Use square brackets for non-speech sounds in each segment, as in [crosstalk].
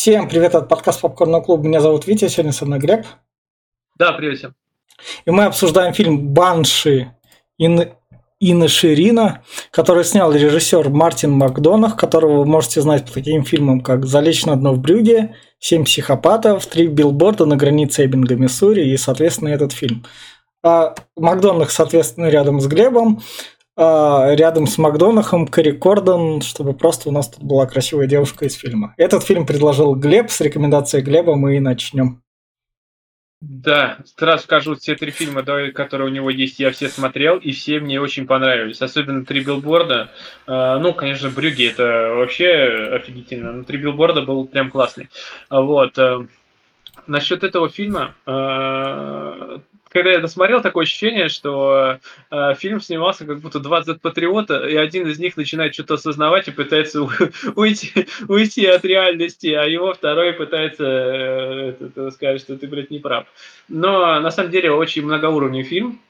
Всем привет от подкаста Попкорного клуба. Меня зовут Витя, сегодня со мной Глеб. Да, привет всем. И мы обсуждаем фильм «Банши» Ин... Инны Ширина, который снял режиссер Мартин Макдонах, которого вы можете знать по таким фильмам, как «Залечь на дно в брюге», «Семь психопатов», «Три билборда на границе Эббинга, Миссури» и, соответственно, этот фильм. А Макдонах, соответственно, рядом с Глебом, рядом с Макдонахом Кэрри Кордон, чтобы просто у нас тут была красивая девушка из фильма. Этот фильм предложил Глеб, с рекомендацией Глеба мы и начнем. Да, сразу скажу, все три фильма, которые у него есть, я все смотрел, и все мне очень понравились. Особенно «Три билборда». А, ну, конечно, «Брюги» — это вообще офигительно, но «Три билборда» был прям классный. Вот. Э, насчет этого фильма, когда я досмотрел, такое ощущение, что э, фильм снимался как будто 20 патриота, и один из них начинает что-то осознавать и пытается уйти, уйти от реальности, а его второй пытается э, сказать, что ты, блядь, не прав. Но на самом деле очень многоуровневый фильм,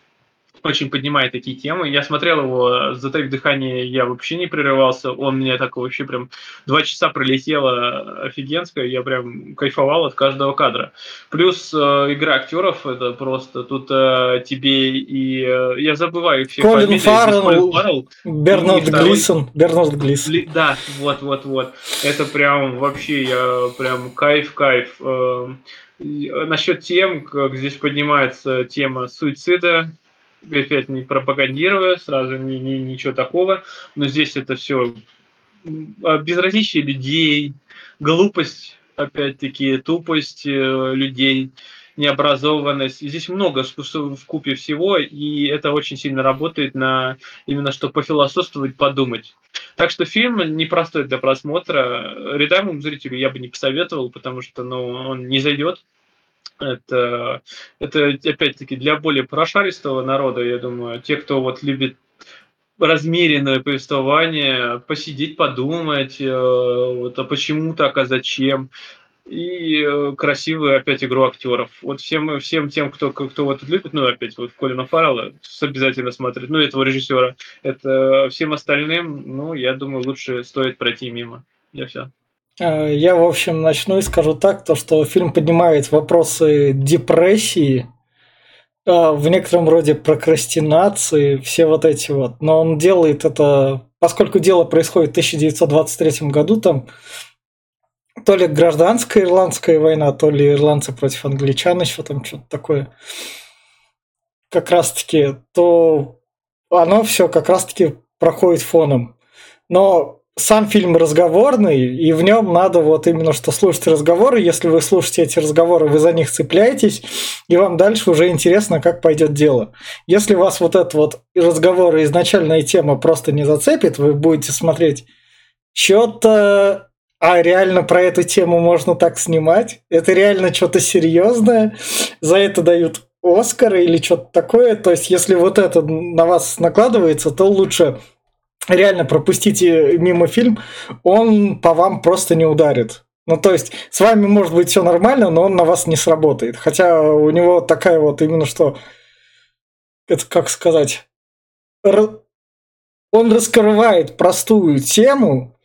очень поднимает такие темы. Я смотрел его, затаив дыхание, я вообще не прерывался. Он мне так вообще прям два часа пролетело офигенское. Я прям кайфовал от каждого кадра. Плюс э, игра актеров, это просто тут э, тебе и... Э, я забываю всех Колин Фаррелл, Бернард Глисон. Бернард Глисон. Да, вот-вот-вот. Это прям вообще, я прям кайф-кайф. Э, насчет тем, как здесь поднимается тема суицида, опять не пропагандируя, сразу ни, ни, ничего такого, но здесь это все а, безразличие людей, глупость, опять-таки, тупость э, людей, необразованность. Здесь много в купе всего, и это очень сильно работает на именно что пофилософствовать, подумать. Так что фильм непростой для просмотра. Рядовому зрителю я бы не посоветовал, потому что ну, он не зайдет. Это, это опять-таки для более прошаристого народа, я думаю, те, кто вот любит размеренное повествование, посидеть, подумать, э, вот, а почему так, а зачем, и э, красивую опять игру актеров. Вот всем, всем тем, кто, кто вот любит, ну, опять вот Колина Фаррелла обязательно смотрит, ну, этого режиссера, это всем остальным, ну, я думаю, лучше стоит пройти мимо. Я все. Э, я, в общем, начну и скажу так, то, что фильм поднимает вопросы депрессии, э, в некотором роде прокрастинации, все вот эти вот. Но он делает это, поскольку дело происходит в 1923 году, там то ли гражданская ирландская война, то ли ирландцы против англичан, еще там что-то такое. Как раз-таки, то оно все как раз-таки проходит фоном. Но сам фильм разговорный, и в нем надо вот именно что слушать разговоры. Если вы слушаете эти разговоры, вы за них цепляетесь, и вам дальше уже интересно, как пойдет дело. Если вас вот этот вот разговор и изначальная тема просто не зацепит, вы будете смотреть что-то а реально про эту тему можно так снимать? Это реально что-то серьезное? За это дают Оскар или что-то такое? То есть, если вот это на вас накладывается, то лучше реально пропустите мимо фильм, он по вам просто не ударит. Ну, то есть, с вами может быть все нормально, но он на вас не сработает. Хотя у него такая вот именно что... Это как сказать... Он раскрывает простую тему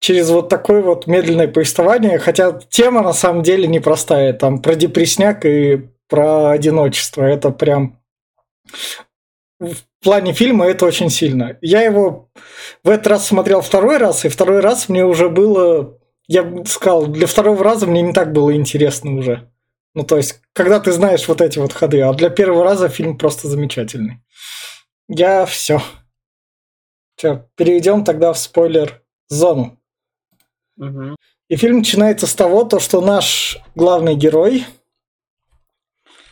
через вот такое вот медленное повествование, хотя тема на самом деле непростая. Там про депресняк и про одиночество. Это прям в плане фильма это очень сильно. Я его в этот раз смотрел второй раз, и второй раз мне уже было... Я бы сказал, для второго раза мне не так было интересно уже. Ну, то есть, когда ты знаешь вот эти вот ходы, а для первого раза фильм просто замечательный. Я все. Все, перейдем тогда в спойлер-зону. Угу. И фильм начинается с того, то, что наш главный герой,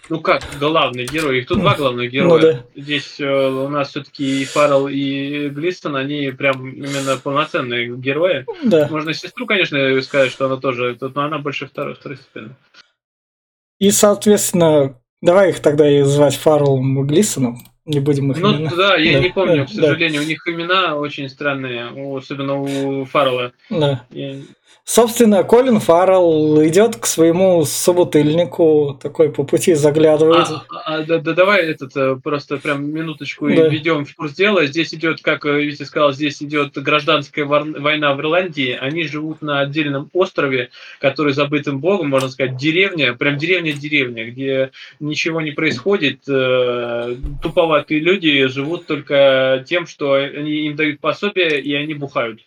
ну как главный герой? Их тут два главных ну героя. Ну, да. Здесь э, у нас все-таки и Фаррелл, и Глистон, они прям именно полноценные герои. Да. Можно сестру, конечно, сказать, что она тоже но она больше второй, второстепенная. И, соответственно, давай их тогда и звать Фарреллом и Глистоном. Не будем их Ну имена. да, я да, не помню, да, к сожалению, да. у них имена очень странные, особенно у Фаррелла. Да. Я... Собственно, Колин Фаррелл идет к своему собутыльнику, такой по пути заглядывает. А, а, да, да, давай этот э, просто прям минуточку да. введем в курс дела. Здесь идет, как э, Витя сказал, здесь идет гражданская война в Ирландии. Они живут на отдельном острове, который забытым богом, можно сказать, деревня, прям деревня-деревня, где ничего не происходит. Э, туповатые люди живут только тем, что они им дают пособие, и они бухают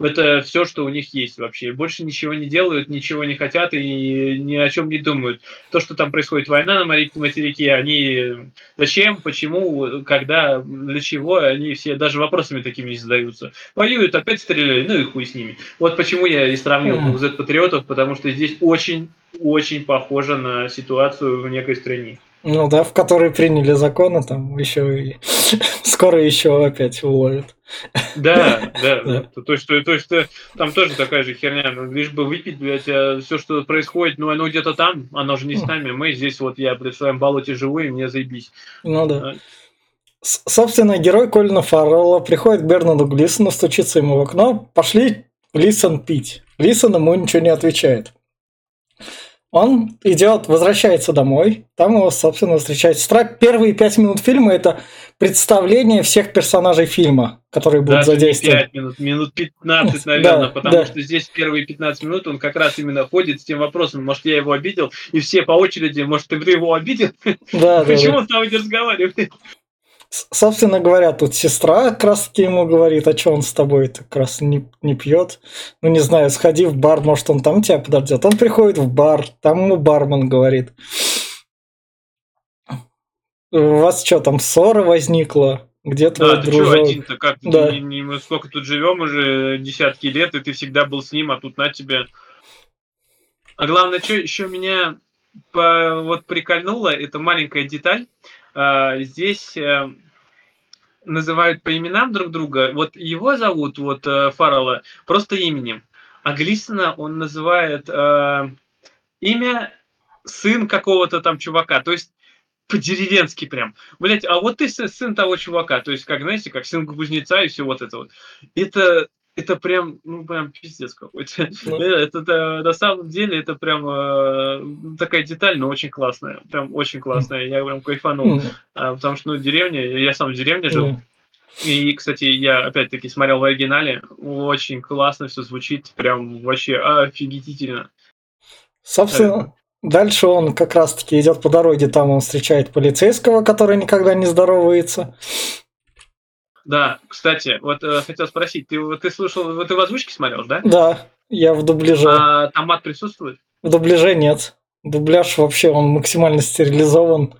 это все, что у них есть вообще. Больше ничего не делают, ничего не хотят и ни о чем не думают. То, что там происходит война на материке, они зачем, почему, когда, для чего, они все даже вопросами такими не задаются. Воюют, опять стреляли, ну и хуй с ними. Вот почему я и сравнил. Z-патриотов, потому что здесь очень-очень похоже на ситуацию в некой стране. Ну да, в которой приняли законы, там еще и [laughs] скоро еще опять уловят. [laughs] Да, да, да. То, есть, то, то есть э, там тоже такая же херня. Ну, лишь бы выпить, блядь, а все, что происходит, ну оно где-то там, оно же не с нами. Мы здесь вот я при своем болоте живу, и мне заебись. Ну да. Собственно, герой Колина Фаррелла приходит к Бернаду Глисону, стучится ему в окно. Пошли Глисон пить. Глисон ему ничего не отвечает. Он идет, возвращается домой, там его, собственно, встречает сестра. Первые пять минут фильма – это представление всех персонажей фильма, которые будут Даже задействованы. 5 минут, минут 15, [laughs] наверное, да, потому да. что здесь первые 15 минут он как раз именно ходит с тем вопросом, может, я его обидел, и все по очереди, может, ты его обидел? Да, [laughs] Почему он с тобой не разговаривает? Собственно говоря, тут сестра как раз таки ему говорит, а что он с тобой -то как раз не, не пьет. Ну, не знаю, сходи в бар, может, он там тебя подождет. Он приходит в бар, там ему бармен говорит. У вас что, там ссора возникла? Где твой да, дружок? ты один-то? Как? Да. Не, не, мы сколько тут живем уже, десятки лет, и ты всегда был с ним, а тут на тебе... А главное, что еще меня по, вот прикольнуло, это маленькая деталь. А, здесь э, называют по именам друг друга. Вот его зовут, вот э, Фаррелла, просто именем. А Глисона он называет э, имя сын какого-то там чувака. То есть по-деревенски прям. Блять, а вот ты сын того чувака. То есть, как, знаете, как сын кузнеца и все вот это вот. Это это прям, ну, прям пиздец какой-то. Ну. Это, это, на самом деле, это прям э, такая деталь, но очень классная. Прям очень классная. Я прям кайфанул. Mm. А, потому что, ну, деревня, я сам в деревне жил. Mm. И, кстати, я опять-таки смотрел в оригинале. Очень классно все звучит. Прям вообще офигительно. Собственно, дальше он как раз-таки идет по дороге, там он встречает полицейского, который никогда не здоровается. Да, кстати, вот э, хотел спросить, ты, ты слушал, вот ты в озвучке смотрел, да? Да, я в дубляже. А там мат присутствует? В дубляже нет. Дубляж вообще, он максимально стерилизован.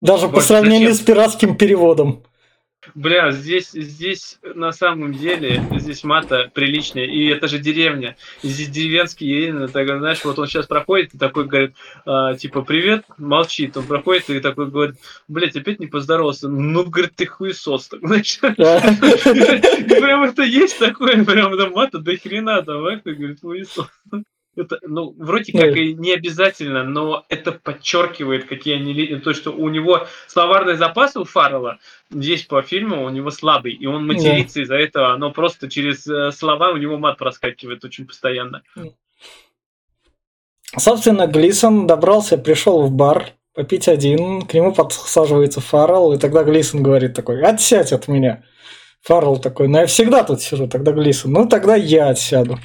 Даже Больше по сравнению зачем? с пиратским переводом. Бля, здесь, здесь на самом деле, здесь мата приличная, и это же деревня. И здесь деревенский Ерин, так, знаешь, вот он сейчас проходит и такой говорит, а, типа, привет, молчит. Он проходит и такой говорит, блядь, опять не поздоровался. Ну, говорит, ты хуесос, так, знаешь. [laughs] Прям это есть такое, прям там мата до хрена, там, говорит, хуесос. Это, ну, вроде как и не обязательно, но это подчеркивает, какие они... То, что у него словарный запас у Фаррелла здесь по фильму у него слабый, и он матерится да. из-за этого, но просто через э, слова у него мат проскакивает очень постоянно. Собственно, Глисон добрался, пришел в бар попить один, к нему подсаживается Фаррелл, и тогда Глисон говорит такой, отсядь от меня. Фаррелл такой, ну я всегда тут сижу, тогда Глисон, ну тогда я отсяду.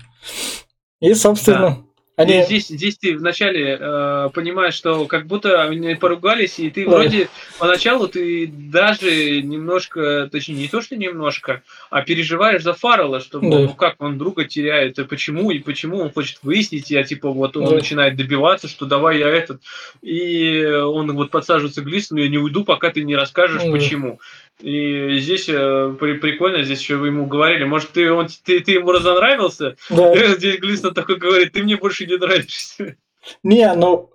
И, собственно, да. Они... И здесь, здесь ты вначале э, понимаешь, что как будто они поругались, и ты да. вроде поначалу ты даже немножко, точнее не то, что немножко, а переживаешь за Фаррелла, что да. ну как он друга теряет, и почему, и почему он хочет выяснить, я типа вот он да. начинает добиваться, что давай я этот, и он вот подсаживается к Глисону, я не уйду, пока ты не расскажешь, да. почему. И здесь э, при, прикольно, здесь еще вы ему говорили, может, ты, он, ты, ты ему разонравился? Да. [laughs] Здесь Глисон такой говорит, ты мне больше не нравишься. Не, ну,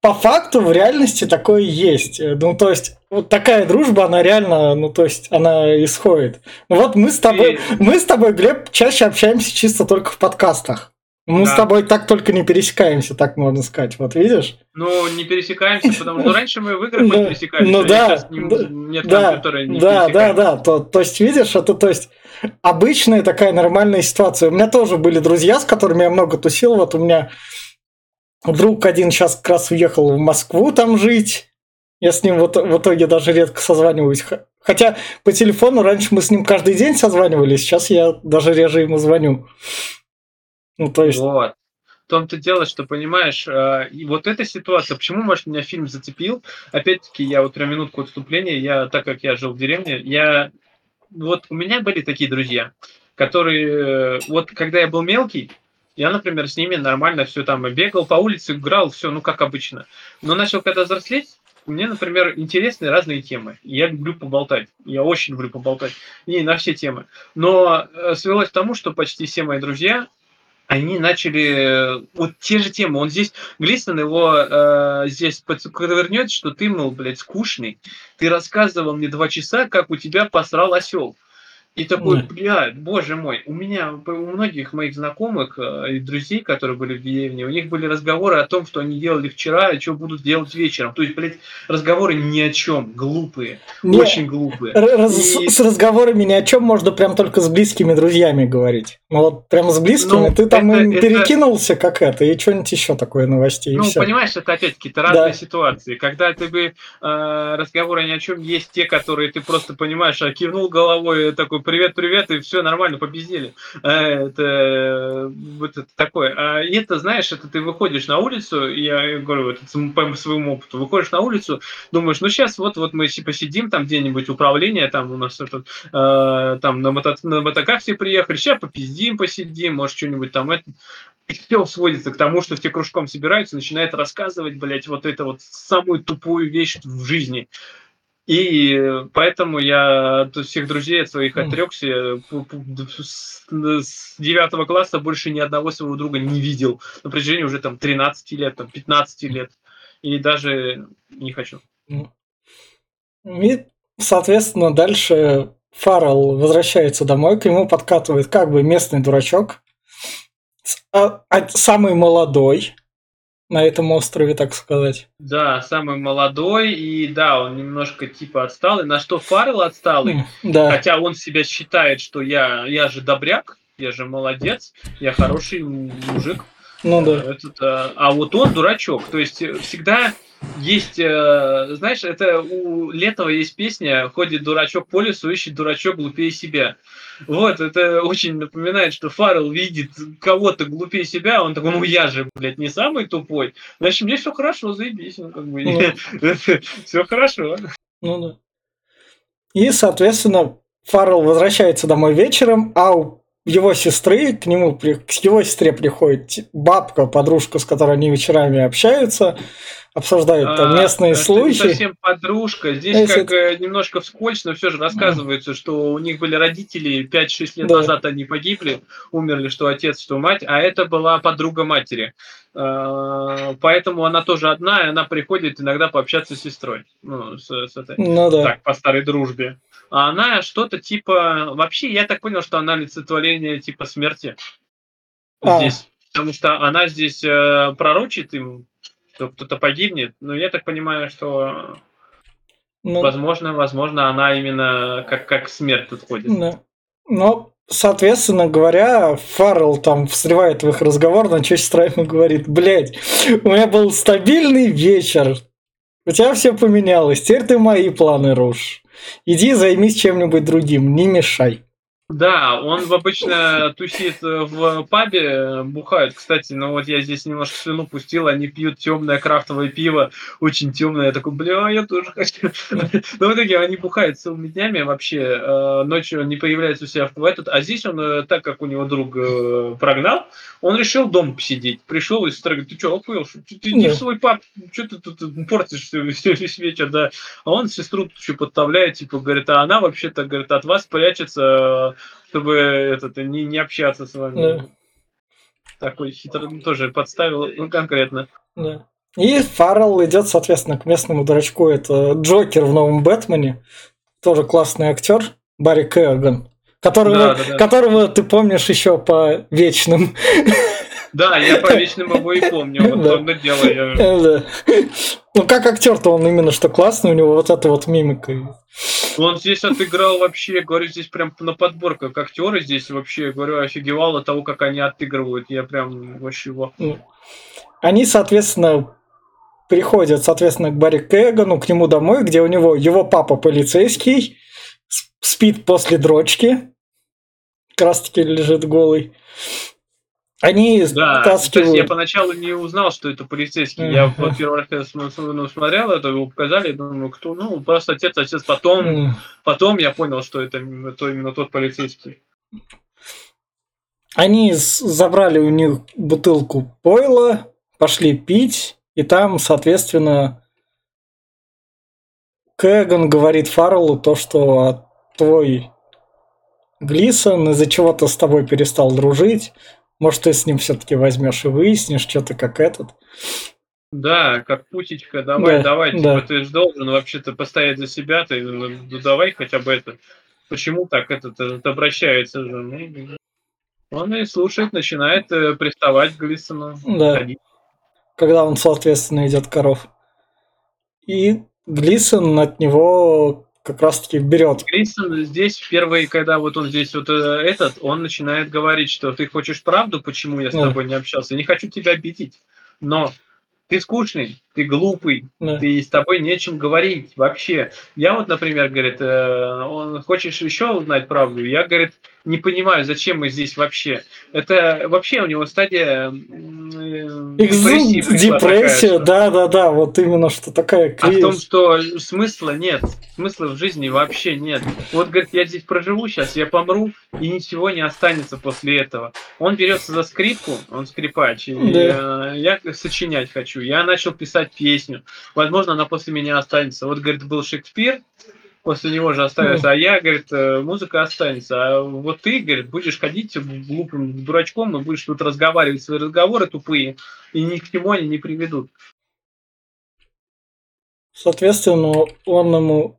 по факту в реальности такое есть. Ну, то есть, вот такая дружба, она реально, ну, то есть, она исходит. Ну, вот мы с тобой, и... мы с тобой, Глеб, чаще общаемся чисто только в подкастах. Мы Да. с тобой так только не пересекаемся, так можно сказать. Вот видишь? Ну, не пересекаемся, потому что раньше мы в играх Ну, хоть пересекались, ну а да, не- нет Да, компьютера, не да, да, да. То, то есть, видишь, это то есть обычная такая нормальная ситуация. У меня тоже были друзья, с которыми я много тусил. Вот у меня друг один сейчас как раз уехал в Москву там жить. Я с ним вот в итоге даже редко созваниваюсь. Хотя по телефону раньше мы с ним каждый день созванивались, сейчас я даже реже ему звоню. Ну, то есть, Вот. В том-то дело, что, понимаешь, э, и вот эта ситуация, почему, может, меня фильм зацепил, опять-таки, я вот прям минутку отступления, я, так как я жил в деревне, я, вот у меня были такие друзья, которые, э, вот когда я был мелкий, я, например, с ними нормально все там бегал по улице, играл, все, ну, как обычно. Но начал когда взрослеть, мне, например, интересны разные темы. Я люблю поболтать. Я очень люблю поболтать. И на все темы. Но э, свелось к тому, что почти все мои друзья, они начали э, вот те же темы. Он здесь, Глисон его э, здесь подвернет, что ты, мол, блядь, скучный. Ты рассказывал мне два часа, как у тебя посрал осел. И такой, Да. блядь, боже мой, у меня, у многих моих знакомых э, и друзей, которые были в деревне, у них были разговоры о том, что они делали вчера и что будут делать вечером. То есть, блядь, разговоры ни о чем, глупые, не- очень глупые. раз- И- с разговорами ни о чем можно прям только с близкими друзьями говорить. Ну вот прям с близкими Ну, ты там это- им это- перекинулся как это, и что-нибудь еще такое новостей, Ну, все. понимаешь, это опять-таки это разные Да. ситуации. Когда ты бы э, разговоры ни о чем есть те, которые ты просто понимаешь, а кивнул головой такой привет, привет, и все нормально, побездели. Э, это э, вот это такое. А это, знаешь, это ты выходишь на улицу, я говорю, сам- по своему опыту, выходишь на улицу, думаешь, ну сейчас вот вот мы си- посидим там где-нибудь управление, там у нас этот, э, там на, мото, на мотоках все приехали, сейчас попиздим, посидим, может что-нибудь там это. И все сводится к тому, что все кружком собираются, начинают рассказывать, блядь, вот это вот самую тупую вещь в жизни. И э, поэтому я от всех друзей от своих отрекся. Д- С девятого класса больше ни одного своего друга не видел. На протяжении уже там 13 лет, там 15 лет. И даже не хочу. И, соответственно, дальше Фаррелл возвращается домой, к нему подкатывает как бы местный дурачок, а- а самый молодой на этом острове, так сказать. Да, самый молодой, и да, он немножко типа отсталый. На что Фаррелл отсталый? Да, Хотя он себя считает, что я, я же добряк, я же молодец, я хороший мужик. Ну да. Этот, а, а вот он дурачок. То есть э, всегда есть, э, знаешь, это у Летова есть песня «Ходит дурачок по лесу, ищет дурачок глупее себя». Вот, это очень напоминает, что Фаррелл видит кого-то глупее себя, он такой, ну я же, блядь, не самый тупой, значит, мне все хорошо, заебись, ну, как бы, Ну. [laughs] все хорошо. Ну да. И, соответственно, Фаррелл возвращается домой вечером, а у его сестры, к нему, к его сестре приходит бабка, подружка, с которой они вечерами общаются, обсуждают там А, местные это не слухи. совсем подружка. Здесь Если как э, немножко вскользь, но все же рассказывается, что у них были родители, 5-6 лет Да. назад они погибли, умерли, что отец, что мать, а это была подруга матери. А, Поэтому она тоже одна, и она приходит иногда пообщаться с сестрой. Ну, с, с этой. Ну да. Так, по старой дружбе. А она что-то типа... Вообще, я так понял, что она олицетворение типа смерти. А. Здесь. Потому что она здесь э, пророчит им, что кто-то погибнет. Но я так понимаю, что Ну, возможно, возможно, она именно как, как смерть тут ходит. да. Но, соответственно говоря, Фаррелл там встревает в их разговор, на что сестра ему говорит, блядь, у меня был стабильный вечер, у тебя все поменялось, теперь ты мои планы рушишь. Иди займись чем-нибудь другим, не мешай. Да, он обычно тусит в пабе, бухает. Кстати, ну вот я здесь немножко слюну пустил, они пьют темное крафтовое пиво, очень темное. Я такой, бля, я тоже хочу. [laughs] Но в итоге они бухают целыми днями вообще. э, Ночью не появляется у себя в этот. А здесь он, э, так как у него друг э, прогнал, он решил дома посидеть. Пришел и говорит, ты что, охуел? Ты иди в свой паб, что ты тут портишь весь вечер, да. А он сестру тут еще подставляет, типа, говорит, а она вообще-то, говорит, от вас прячется, чтобы этот, не, не общаться с вами. Да. Такой хитрый тоже подставил, ну, конкретно. Да. И Фаррелл идет, соответственно, к местному дурачку. Это Джокер в новом Бэтмене. Тоже классный актер. Барри Кэган. Которого, Да, да, да. которого ты помнишь еще по вечным. Да, я по вечным его и помню. Вот [laughs] Да. он дело я... [laughs] Да. Ну, как актер-то он именно что классный, у него вот эта вот мимика. Он здесь отыграл вообще, говорю, здесь прям на подборках актеры здесь вообще, говорю, офигевал от того, как они отыгрывают. Я прям вообще во. Они, соответственно, приходят, соответственно, к Барри Кэгану, к нему домой, где у него его папа полицейский, спит после дрочки, как раз таки лежит голый. Они Да, то есть я поначалу не узнал, что это полицейский. Я вот первый раз когда ну, смотрел это, его показали, я думаю, кто? Ну, просто отец, отец. Потом, потом я понял, что это именно, то, именно тот полицейский. Они забрали у них бутылку пойла, пошли пить, и там, соответственно, Кэган говорит Фарреллу то, что «А твой Глисон из-за чего-то с тобой перестал дружить, может, ты с ним все-таки возьмешь и выяснишь, что-то как этот. Да, как путечка, давай, Да, давай, да. типа, ты же должен вообще-то постоять за себя, ты ну, ну, давай хотя бы это. Почему так этот, этот обращается же? Ну, он и слушает, начинает э, приставать к Глисону. Да. Ходить. когда он, соответственно, идет коров. И Глисон от него как раз-таки берет. Глисон здесь впервые, когда вот он здесь вот э, этот, он начинает говорить, что ты хочешь правду, почему я с Да. тобой не общался. Я не хочу тебя обидеть, но ты скучный, ты глупый, Да. ты с тобой нечем говорить вообще. Я вот, например, говорит, э, он хочешь еще узнать правду? Я, говорит, не понимаю, зачем мы здесь вообще. Это вообще у него стадия э, депрессии Депрессия, да, да, да, вот именно что такая а в том, что смысла нет, смысла в жизни вообще нет. Вот, говорит, я здесь проживу сейчас, я помру, и ничего не останется после этого. Он берется за скрипку, он скрипач, и Да. э, я сочинять хочу. Я начал писать песню. Возможно, она после меня останется. Вот, говорит, был Шекспир, после него же остается, а я, говорит, э, музыка останется. А вот ты, говорит, будешь ходить глупым дурачком и будешь тут разговаривать свои разговоры тупые, и ни к чему они не приведут. Соответственно, он ему...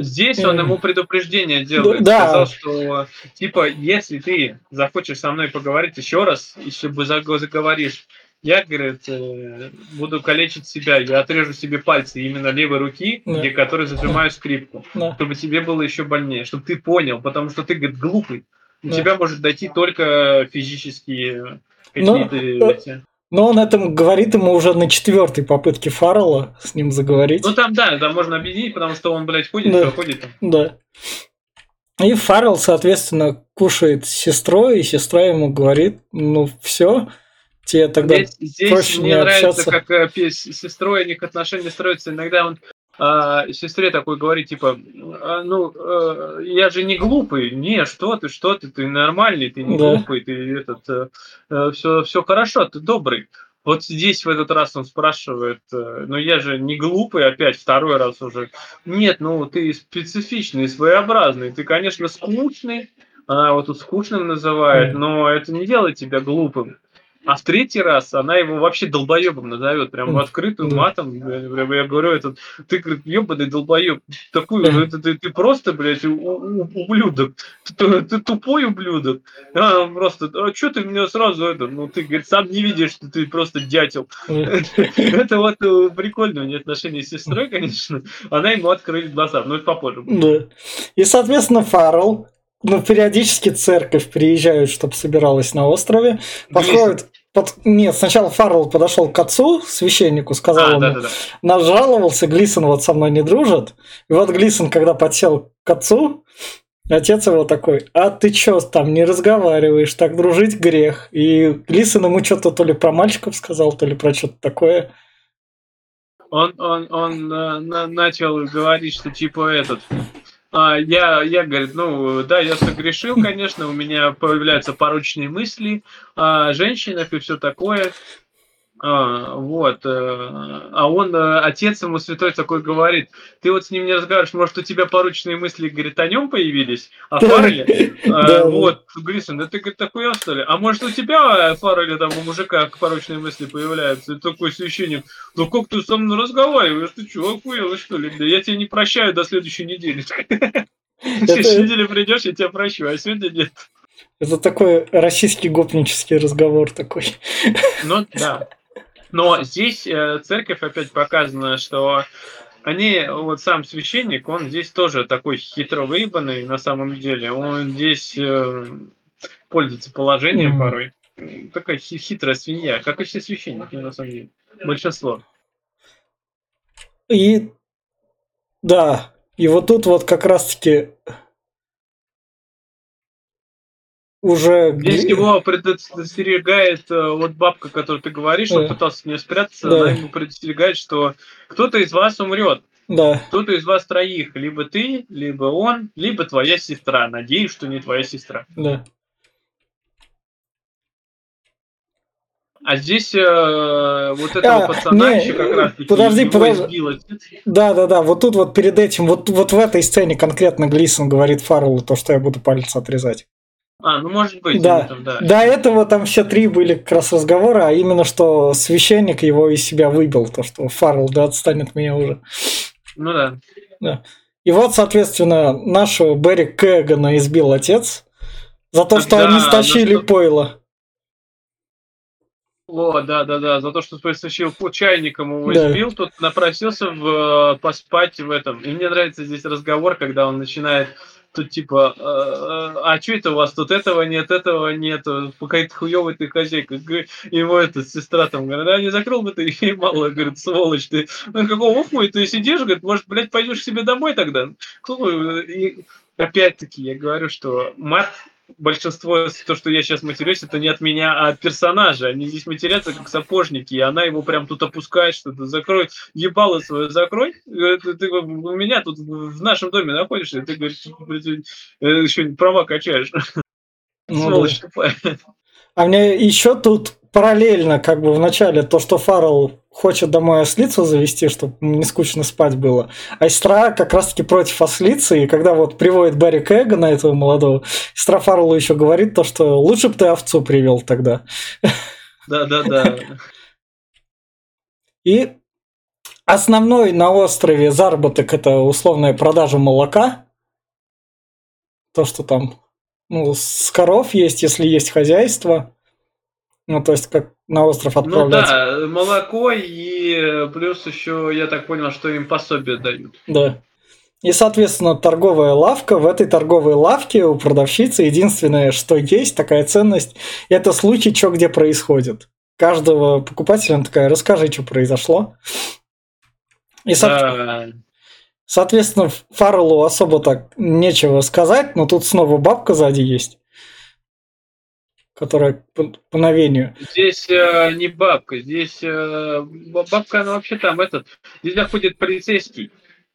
Здесь он ему предупреждение делает. Да. Сказал, что типа, если ты захочешь со мной поговорить еще раз, если бы заго- заговоришь, я, говорит, э, буду калечить себя, я отрежу себе пальцы именно левой руки, Да. где которые зажимаю скрипку, Да. чтобы тебе было еще больнее, чтобы ты понял, потому что ты, говорит, глупый. У Да. тебя может дойти только физические Ну, какие-то э, эти. Но он это говорит ему уже на четвертой попытке Фаррелла с ним заговорить. Ну там, да, там можно объединить, потому что он, блядь, ходит, Да. ходит. Да. И Фаррелл, соответственно, кушает с сестрой, и сестра ему говорит, ну все, тебе тогда... Здесь, здесь проще мне не нравится, общаться. как э, с сестрой у них отношения строятся. Иногда он а, сестре такой говорит, типа, «А, ну, э, я же не глупый. Не, что ты, что ты, ты нормальный, ты не Да. глупый, ты этот, все, все хорошо, ты добрый. Вот здесь в этот раз он спрашивает, э, ну я же не глупый, опять второй раз уже. Нет, ну ты специфичный, своеобразный, ты, конечно, скучный, она его тут скучным называет, но это не делает тебя глупым. А в третий раз она его вообще долбоебом назовет, прям в открытую матом. Я, прям- я говорю, этот, ты, говорит, ебаный долбоеб. Мгм. это ты, ты просто, блядь, у- у- ублюдок. Ты, ты тупой ублюдок. А, он просто, а что ты меня сразу это, ну ты, говорит, сам не видишь, что ты просто дятел. Это вот э, прикольно у нее отношения с сестрой, конечно. Она ему открыли глаза, но это попозже. Да. И, соответственно, Фаррелл, ну, периодически церковь приезжают, чтобы собиралась на острове, подходит... под- Нет, сначала Фаррелл подошел к отцу, священнику, сказал А, ему, да, да, да. нажаловался, Глисон вот со мной не дружит. И вот Глисон, когда подсел к отцу, отец его такой, а ты чё там не разговариваешь, так дружить грех. И Глисон ему что-то то ли про мальчиков сказал, то ли про что-то такое. Он, он, он э, на- начал говорить, что типа этот. А, я, я, говорит, ну, да, я согрешил, конечно, у меня появляются порочные мысли о женщинах и все такое. А, вот. э, А он, э, отец ему святой такой говорит, ты вот с ним не разговариваешь, может, у тебя порочные мысли, говорит, о нем появились? О Фарреле? [laughs] А, Да. Вот, Грисон, это говорит, такой что ли? А может, у тебя, Фарреле, там, у мужика порочные мысли появляются? И такой священник, ну как ты со мной разговариваешь? Ты что, охуел, что ли? Да я тебя не прощаю до следующей недели. [laughs] Следующей неделе придешь, я тебя прощу, а сегодня нет. Это такой российский гопнический разговор такой. Ну, да. Но здесь э, церковь опять показана, что они, вот сам священник, он здесь тоже такой хитро выебанный на самом деле. Он здесь э, пользуется положением mm. порой. Такая хитрая свинья, как и все священники, на самом деле. Большинство. И да, и вот тут вот как раз-таки уже... Здесь его предостерегает э, вот бабка, которую ты говоришь, он пытался с нее спрятаться, да. она ему предостерегает, что кто-то из вас умрет. Да. Кто-то из вас троих, либо ты, либо он, либо твоя сестра. Надеюсь, что не твоя сестра. Да. А здесь э, вот этого а, пацана не, еще как раз подожди, подожди. Да, да, да. Вот тут вот перед этим, вот, вот в этой сцене конкретно Глисон говорит Фарреллу то, что я буду палец отрезать. А, ну может быть. Да. Там, да. До этого там все три были как раз разговоры, а именно что священник его из себя выбил, то что Фаррелл, да, отстанет меня уже. Ну да. Да. И вот, соответственно, нашего Берри Кэгана избил отец за то, что да, они стащили что... пойло. О, да, да, да, за то, что притащил по чайникам его да. избил, тут напросился в, э, поспать в этом. И мне нравится здесь разговор, когда он начинает тут типа, а, а, а что это у вас тут этого нет, этого нет, какая-то хуёвая ты хозяйка. Ему эта сестра там говорит, да не закрыл бы ты [laughs] ей мало, говорит, сволочь ты. Ну какого хуя ты сидишь, говорит, может, блядь, пойдешь себе домой тогда? И опять-таки я говорю, что мат большинство, то, что я сейчас матерюсь, это не от меня, а от персонажа. Они здесь матерятся как сапожники, и она его прям тут опускает, что-то закрой, ебало свое закрой. Ты, ты у меня тут в нашем доме находишься, ты говоришь, э, еще права качаешь. Ну, Сволочь да. тупая. А мне еще тут параллельно, как бы в начале, то, что Фаррелл хочет домой ослицу завести, чтобы не скучно спать было. А сестра как раз-таки против ослицы, и когда вот приводит Барри Кэга на этого молодого, сестра Фарреллу еще говорит то, что лучше бы ты овцу привел тогда. Да-да-да. И основной на острове заработок – это условная продажа молока. То, что там ну, с коров есть, если есть хозяйство. Ну, то есть, как на остров отправляться. Ну да, молоко и плюс еще, я так понял, что им пособие дают. Да. И, соответственно, торговая лавка. В этой торговой лавке у продавщицы единственное, что есть, такая ценность, это случай, что где происходит. Каждого покупателя она такая, расскажи, что произошло. И, да. соответственно, Фарреллу особо так нечего сказать, но тут снова бабка сзади есть которая по мгновению. Здесь э, не бабка, здесь э, бабка, она вообще там этот, здесь заходит полицейский.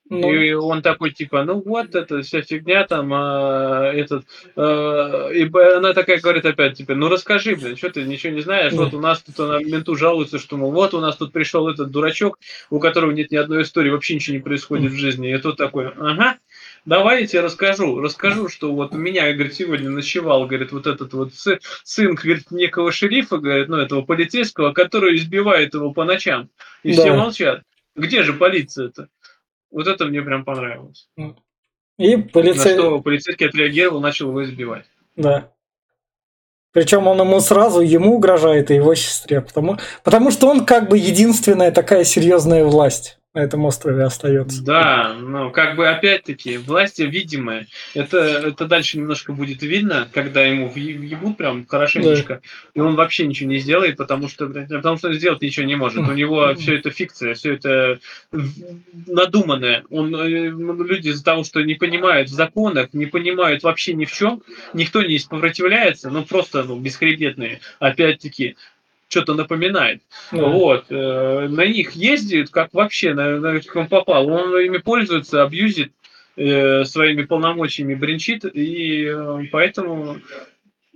Ну. И он такой, типа, ну вот, это вся фигня там, а, этот, а, и она такая говорит опять, типа, ну расскажи, блин, что ты ничего не знаешь, вот у нас тут она менту жалуется, что, мол, вот у нас тут пришел этот дурачок, у которого нет ни одной истории, вообще ничего не происходит в жизни, и тут такой, ага, давай я тебе расскажу, расскажу, что вот у меня, говорит, сегодня ночевал, говорит, вот этот вот сын, говорит, некого шерифа, говорит, ну, этого полицейского, который избивает его по ночам, и да. все молчат. Где же полиция-то? Вот это мне прям понравилось. И полицей... На что полицейский отреагировал, начал его избивать. Да. Причем он ему сразу, ему угрожает и его сестре, потому, потому что он как бы единственная такая серьезная власть на этом острове остается. Да, но как бы опять-таки власть видимая. Это, это дальше немножко будет видно, когда ему въебут прям хорошенечко, да. и он вообще ничего не сделает, потому что, потому что он сделать ничего не может. У него все это фикция, все это надуманное. Он, э, люди из-за того, что не понимают в законах, не понимают вообще ни в чем, никто не сопротивляется, ну просто ну, бесхребетные, опять-таки что-то напоминает. Да. Вот. Э, на них ездит, как вообще, на, на как он попал. Он ими пользуется, абьюзит э, своими полномочиями, бренчит, и э, поэтому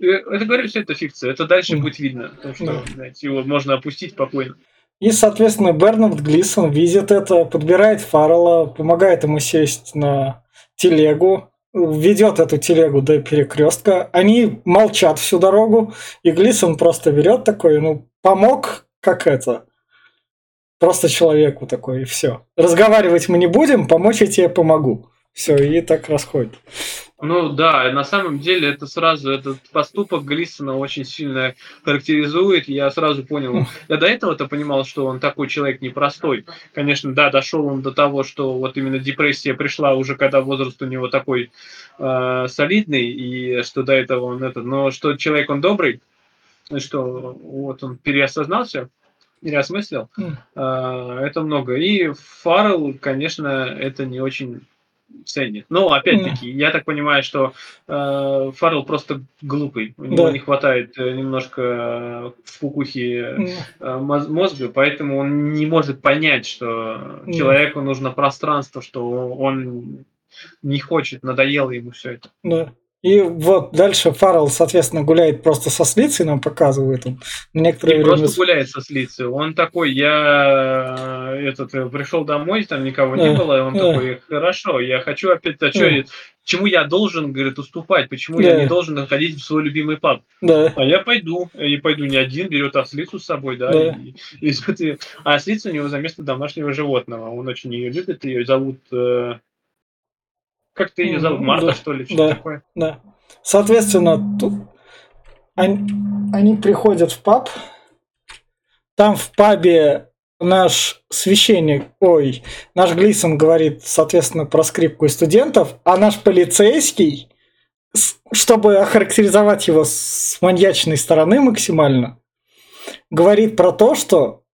э, это говорю, что это фикция. Это дальше mm. будет видно, потому что да. знаете, его можно опустить спокойно. И, соответственно, Бернард Глисон видит это, подбирает Фаррелла, помогает ему сесть на телегу, ведет эту телегу до перекрестка. Они молчат всю дорогу, и Глисон просто берет такой, ну, помог, как это, просто человеку такой, и все. Разговаривать мы не будем, помочь я тебе помогу. Все, и так расходит. Ну да, на самом деле это сразу, этот поступок Глисона очень сильно характеризует. Я сразу понял, я до этого-то понимал, что он такой человек непростой. Конечно, да, дошел он до того, что вот именно депрессия пришла уже, когда возраст у него такой э, солидный, и что до этого он это, но что человек он добрый, что вот он переосознался, переосмыслил, э, это много. И Фаррелл, конечно, это не очень ценит. Но опять-таки, mm. я так понимаю, что э, Фаррелл просто глупый. У него да. не хватает э, немножко э, в кукухе mm. э, мозга, поэтому он не может понять, что mm. человеку нужно пространство, что он не хочет, надоело ему все это. Да. И вот дальше Фаррелл, соответственно, гуляет просто со Слицей, нам показывает он. Некоторые не время... просто гуляет со Слицей, он такой, я э, этот э, пришел домой, там никого не было, и он такой, хорошо, я хочу опять, а что, чему я должен, говорит, уступать, почему я не должен находить в свой любимый паб? Да. А я пойду, и пойду не один, берет ослицу с собой, да, а ослица у него за место домашнего животного, он очень ее любит, ее зовут э, как ты ее зовут? Марта, да, что ли? Что да, такое? Да. Соответственно, тут они, они приходят в паб. Там в пабе наш священник, ой, наш Глисон говорит, соответственно, про скрипку и студентов, а наш полицейский, чтобы охарактеризовать его с маньячной стороны максимально, говорит про то, что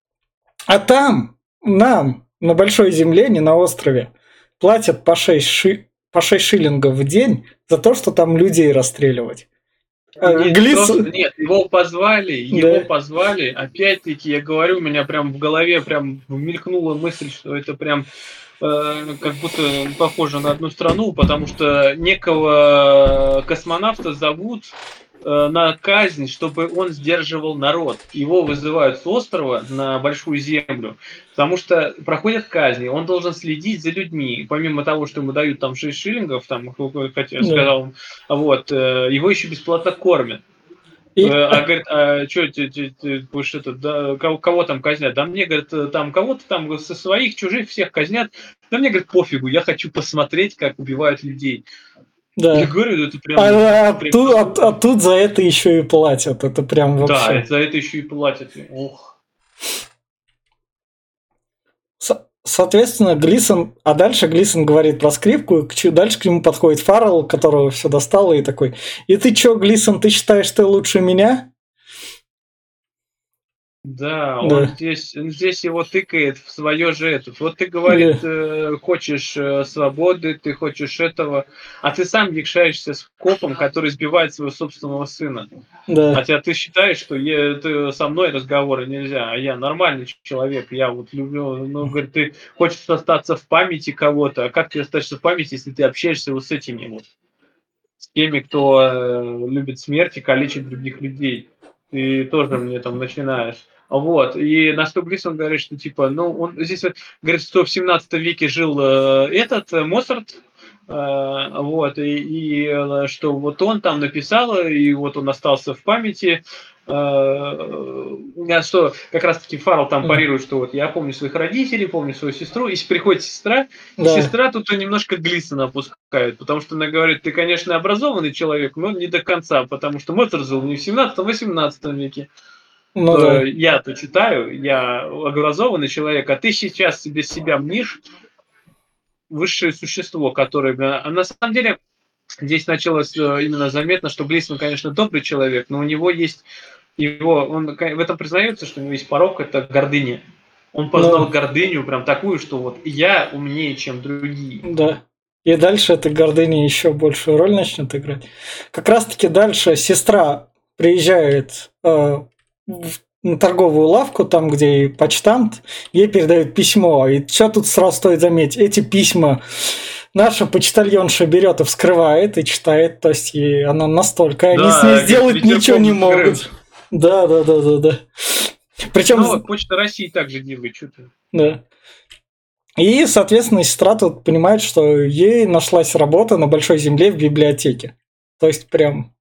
а там нам на большой земле, не на острове, платят по 6, ши, по 6 шиллингов в день за то, что там людей расстреливать. А, нет, Глис... просто, нет, его позвали, его да. позвали. Опять-таки, я говорю, у меня прям в голове прям мелькнула мысль, что это прям э, как будто похоже на одну страну, потому что некого космонавта зовут Э, на казнь, чтобы он сдерживал народ. Его вызывают с острова на большую землю, потому что проходят казни, он должен следить за людьми. Помимо того, что ему дают там 6 шиллингов, там, как я сказал, да. вот, э, его еще бесплатно кормят. И... Э, а говорит, а что ты, ты, ты будешь это, да, кого, кого там казнят? Да мне, говорит, там кого-то там со своих, чужих всех казнят. Да мне, говорит, пофигу, я хочу посмотреть, как убивают людей. Да. Я говорю, это прям... А, а, прям... Тут, а, а тут за это еще и платят. Это прям вообще... Да, за это еще и платят. Ох. Со- соответственно, Глисон... А дальше Глисон говорит про скрипку, дальше к нему подходит Фаррелл, которого все достало, и такой... И ты чё, Глисон, ты считаешь, ты лучше меня? Да, он да. здесь, здесь его тыкает в свое же это. Вот ты говорит, да. э, хочешь э, свободы, ты хочешь этого, а ты сам якшаешься с копом, который сбивает своего собственного сына. Да. Хотя ты считаешь, что я, ты, со мной разговоры нельзя, а я нормальный человек, я вот люблю, ну, говорит, ты хочешь остаться в памяти кого-то, а как ты останешься в памяти, если ты общаешься вот с этими вот, с теми, кто э, любит смерть и калечит других людей. Ты тоже мне там начинаешь вот. И на что Глисон говорит, что типа, ну, он здесь говорит, что в 17 веке жил э, этот э, Моцарт, э, вот, и, и э, что вот он там написал, и вот он остался в памяти, э, что как раз-таки Фаррелл там парирует, что вот я помню своих родителей, помню свою сестру, и приходит сестра, да. сестра тут немножко Глисона опускает, потому что она говорит, ты, конечно, образованный человек, но не до конца, потому что Моцарт жил не в 17 а в 18 веке. Ну, да. Я-то читаю, я образованный человек, а ты сейчас себе себя мнишь высшее существо, которое... А на самом деле здесь началось э, именно заметно, что Глейсман, конечно, добрый человек, но у него есть его, он в этом признается, что у него есть порог, это гордыня. Он познал да. гордыню прям такую, что вот я умнее, чем другие. Да. И дальше эта гордыня еще большую роль начнет играть. Как раз таки дальше сестра приезжает э, в торговую лавку, там, где и почтамт, ей передают письмо. И что тут сразу стоит заметить? Эти письма наша почтальонша берет и вскрывает и читает, то есть и она настолько, они с ней сделать ничего не могут. Да, да, да, да, да. Причем... Ну, вот Почта России также делает что-то. Да. И, соответственно, сестра тут понимает, что ей нашлась работа на большой земле в библиотеке. То есть прям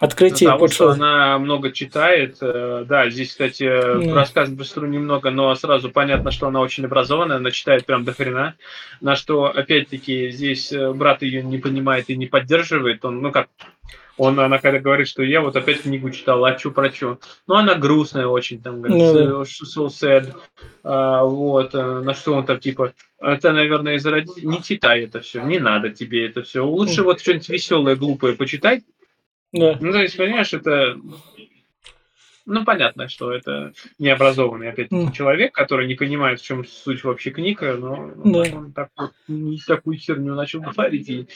Открытие того, что она много читает. Э, да, здесь, кстати, mm. рассказывать быстро немного, но сразу понятно, что она очень образованная, она читает прям до хрена. На что, опять-таки, здесь э, брат ее не понимает и не поддерживает. Он, ну как, он, она когда говорит, что я вот опять книгу читал, а чё про чё. Ну, она грустная очень, там, говорит, ну, so sad. А, вот, на что он там, типа, это, наверное, из родителей. Не читай это все, не надо тебе это все. Лучше вот что-нибудь веселое, глупое почитай, да. Ну, то есть, понимаешь, это... Ну, понятно, что это необразованный, опять mm. человек, который не понимает, в чем суть вообще книга, но да. он так вот, не такую херню начал говорить. И...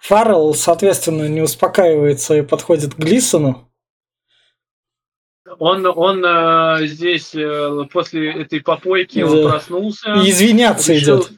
Фаррелл, соответственно, не успокаивается и подходит к Глисону. Он, он э, здесь э, после этой попойки да. он проснулся. И извиняться решил, идет.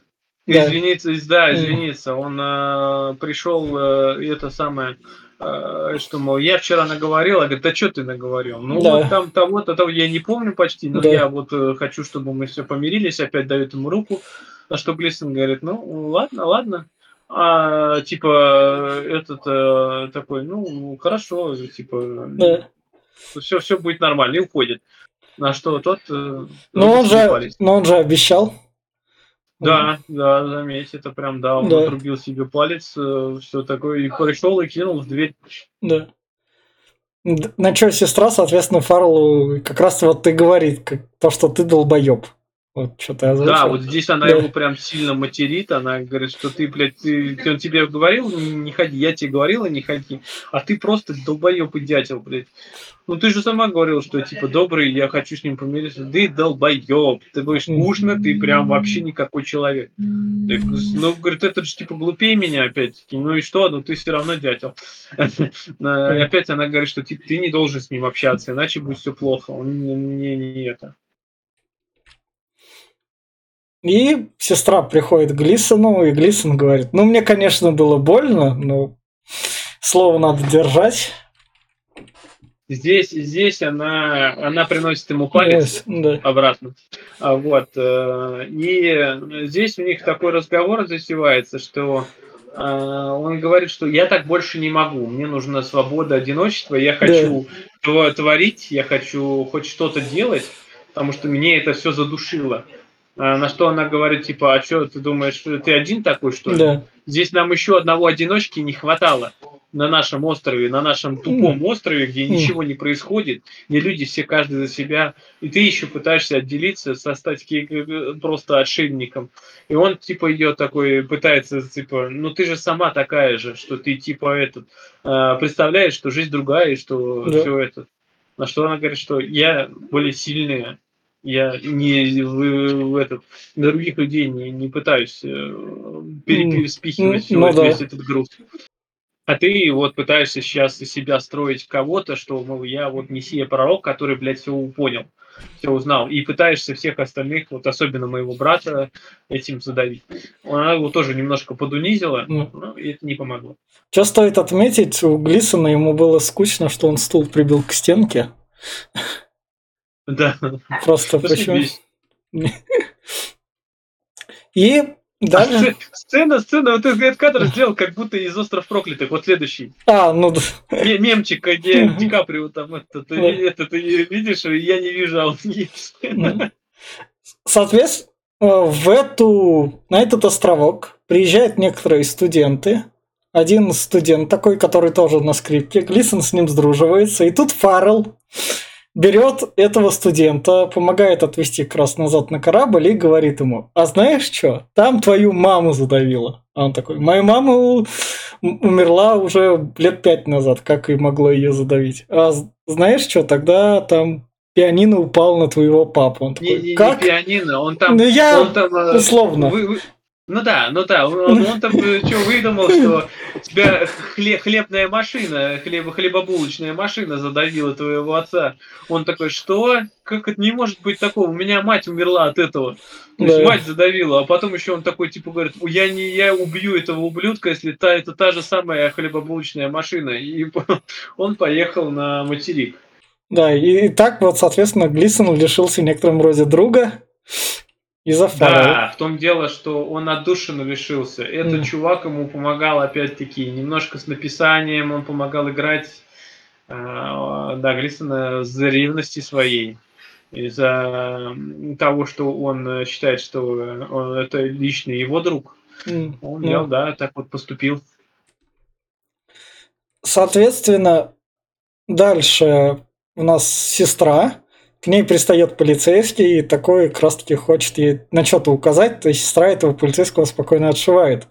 Да. Извиниться, да, извиниться. Он э, пришел, э, это самое, э, что, мол, я вчера наговорил, а говорит, да что ты наговорил? Ну, да. вот там того-то, того, я не помню почти, но да. я вот э, хочу, чтобы мы все помирились, опять дает ему руку. На что Глисон говорит, ну, ладно, ладно. А, типа, этот э, такой, ну, хорошо, типа, да. все, все будет нормально, и уходит. На что тот... Э, но, он же, но он же обещал. Да, да, заметь, это прям, да, он да. отрубил себе палец, э, все такое, и пришел и кинул в дверь. Да. На что сестра, соответственно, Фарлу как раз вот ты говорит, как, то, что ты долбоеб. Вот что-то я Да, вот здесь она да. его прям сильно материт, она говорит, что ты, блядь, ты, он тебе говорил, не ходи, я тебе говорила, не ходи, а ты просто долбоеб и дятел, блядь. Ну ты же сама говорила, что типа добрый, я хочу с ним помириться. Ты долбоеб, ты будешь скучно, ты прям вообще никакой человек. Так, ну, говорит, это же типа глупее меня опять-таки. Ну и что, ну ты все равно дятел. [laughs] Опять она говорит, что типа, ты не должен с ним общаться, иначе будет все плохо. Он не это. И сестра приходит к Глисону, и Глисон говорит, ну, мне, конечно, было больно, но слово надо держать. Здесь, здесь она, она приносит ему палец yes, да. обратно. А вот. Э, и здесь у них такой разговор засевается, что э, он говорит, что я так больше не могу, мне нужна свобода, одиночество, я хочу да. творить, я хочу хоть что-то делать, потому что мне это все задушило. А, на что она говорит, типа, а что, ты думаешь, ты один такой, что ли? Да. Здесь нам еще одного одиночки не хватало на нашем острове, на нашем тупом острове, где ничего не происходит, где люди все каждый за себя, и ты еще пытаешься отделиться, стать просто отшельником. И он, типа, ее такой пытается, типа, ну ты же сама такая же, что ты, типа, этот, а, представляешь, что жизнь другая, и что да. все это. На что она говорит, что я более сильная, я не в, в этот, на других людей не, не пытаюсь э, переспихивать ну, весь, да. этот груз. А ты вот пытаешься сейчас из себя строить кого-то, что, мол, я вот мессия пророк, который, блядь, все понял, все узнал. И пытаешься всех остальных, вот особенно моего брата, этим задавить. Она его тоже немножко подунизила, mm. но это не помогло. Что стоит отметить, у Глисона ему было скучно, что он стул прибил к стенке. Да. Просто почему? [laughs] И Дальше. А, сцена, сцена, вот этот кадр сделал, как будто из остров проклятых. Вот следующий. А, ну. Мемчик, где Ди Каприо там это, ты, это ты видишь, я не вижу, а он есть. Соответственно, в эту, на этот островок приезжают некоторые студенты. Один студент такой, который тоже на скрипке. Глисон с ним сдруживается. И тут Фаррелл берет этого студента, помогает отвезти как раз назад на корабль и говорит ему, а знаешь что, там твою маму задавило. А он такой, моя мама умерла уже лет пять назад, как и могло ее задавить. А знаешь что, тогда там пианино упал на твоего папу. Он такой, не, не, как? не пианино, он там... Ну, я он там, э, условно. Вы, вы, ну да, ну да, он, он там э, что выдумал, что тебя хлеб, хлебная машина, хлеб, хлебобулочная машина задавила твоего отца. Он такой, что? Как это не может быть такого? У меня мать умерла от этого. То есть да. мать задавила, а потом еще он такой типа говорит, я не я убью этого ублюдка, если та это та же самая хлебобулочная машина. И [laughs] он поехал на материк. Да, и так вот, соответственно, Глисон лишился в некотором роде друга, Из-за Да, в том дело, что он отдушину лишился. Этот Mm. чувак ему помогал, опять-таки, немножко с написанием, он помогал играть, а, да, Глисона за ревности своей. Из-за того, что он э, считает, что он, это лично его друг. М, Он ну. взял, да, так вот поступил. Соответственно, дальше у нас сестра, к ней пристает полицейский и такой как раз таки хочет ей на что-то указать, то есть сестра этого полицейского спокойно отшивает.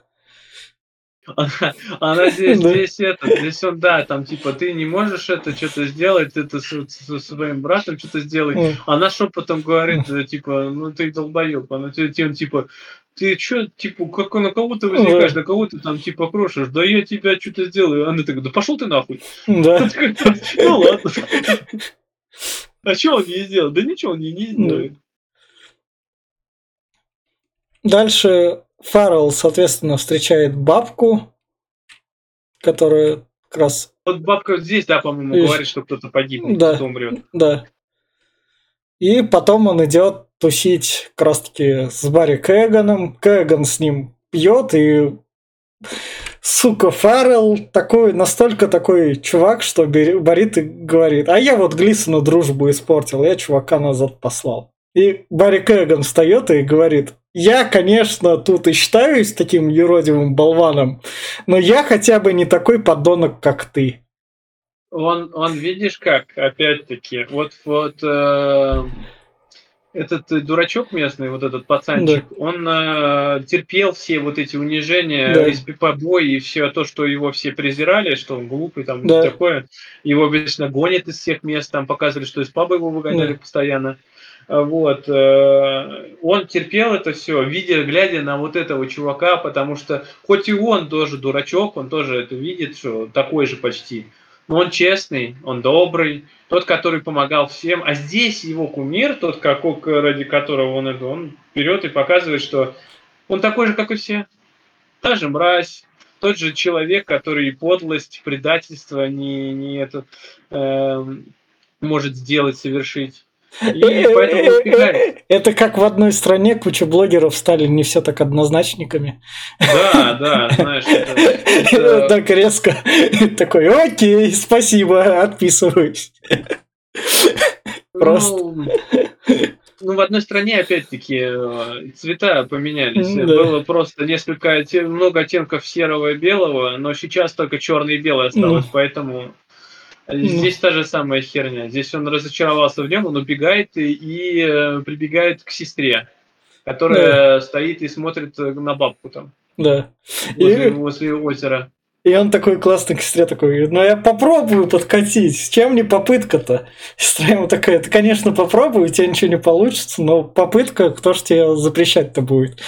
Она, она здесь, [laughs] здесь это, здесь он, да, там типа ты не можешь это что-то сделать, это со, со своим братом что-то сделай. Она шепотом говорит, типа, ну ты долбоеб. Она тем, типа, ты чё, типа, как на кого ты возникаешь, на кого ты там, типа, крошишь? Да я тебя что-то сделаю. Она такая, да пошел ты нахуй. Да. [laughs] Ну ладно. [laughs] [laughs] А что он ей сделал? Да ничего он ей не сделает. Дальше Фаррелл, соответственно, встречает бабку, которая как раз, Вот бабка здесь, да, по-моему, Ишь. говорит, что кто-то погибнет, Да. кто умрет. да. И потом он идет тусить как раз таки с Барри Кэганом. Кэган с ним пьет, и сука, Фаррелл такой, настолько такой чувак, что Борит говорит, а я вот Глисону дружбу испортил, я чувака назад послал. И Барри Кэган встает и говорит, я, конечно, тут и считаюсь таким юродивым болваном, но я хотя бы не такой подонок, как ты. Он, он, видишь как, опять-таки, вот, вот э, этот э, дурачок местный, вот этот пацанчик, он э, терпел все вот эти унижения, Да. побои и все то, что его все презирали, что он глупый, там, Да. такое. Его обычно гонят из всех мест, там показывали, что из паба его выгоняли Да. постоянно. А Вот. э, Он терпел это все, видя, глядя на вот этого чувака, потому что хоть и он тоже дурачок, он тоже это видит, что такой же почти. Но он честный, он добрый, тот, который помогал всем. А здесь его кумир, тот, какой, ради которого он это, он берет и показывает, что он такой же, как и все. Та же мразь, тот же человек, который и подлость, предательство не, не этот, эм, может сделать, совершить. Это как в одной стране куча блогеров стали не все так однозначниками. Да, да, знаешь, это, [laughs] Так резко. [laughs] Такой, окей, спасибо, отписываюсь. [laughs] Просто. Ну, ну, в одной стране, опять-таки, э, цвета поменялись. Да. Было просто несколько, много оттенков серого и белого, но сейчас только черный и белый осталось, поэтому здесь та же самая херня. Здесь он разочаровался в нем, он убегает и, и, э, прибегает к сестре, которая стоит и смотрит э, на бабку там, Да. возле, И- возле озера. И он такой классный к сестре такой, говорит, ну я попробую подкатить, с чем не попытка-то? Сестра ему такая, ты, конечно, попробуй, у тебя ничего не получится, но попытка, кто ж тебе запрещать-то будет?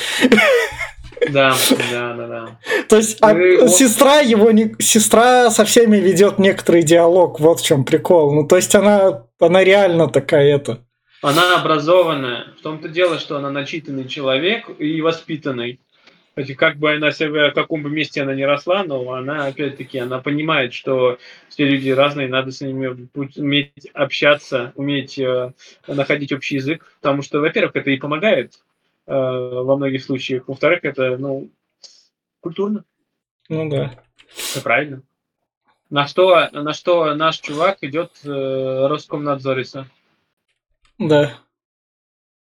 Да, да, да, да. То есть а вот- сестра его не... Сестра со всеми ведет некоторый диалог, вот в чем прикол. Ну, то есть она, она реально такая это. Она образованная. В том-то дело, что она начитанный человек и воспитанный. Хотя как бы она себя, в каком бы месте она ни росла, но она, опять-таки, она понимает, что все люди разные, надо с ними уметь общаться, уметь э, находить общий язык. Потому что, во-первых, это и помогает во многих случаях. Во-вторых, это, ну, культурно. Ну да. Все правильно. На что, на что наш чувак идет э, Роскомнадзорица. Да.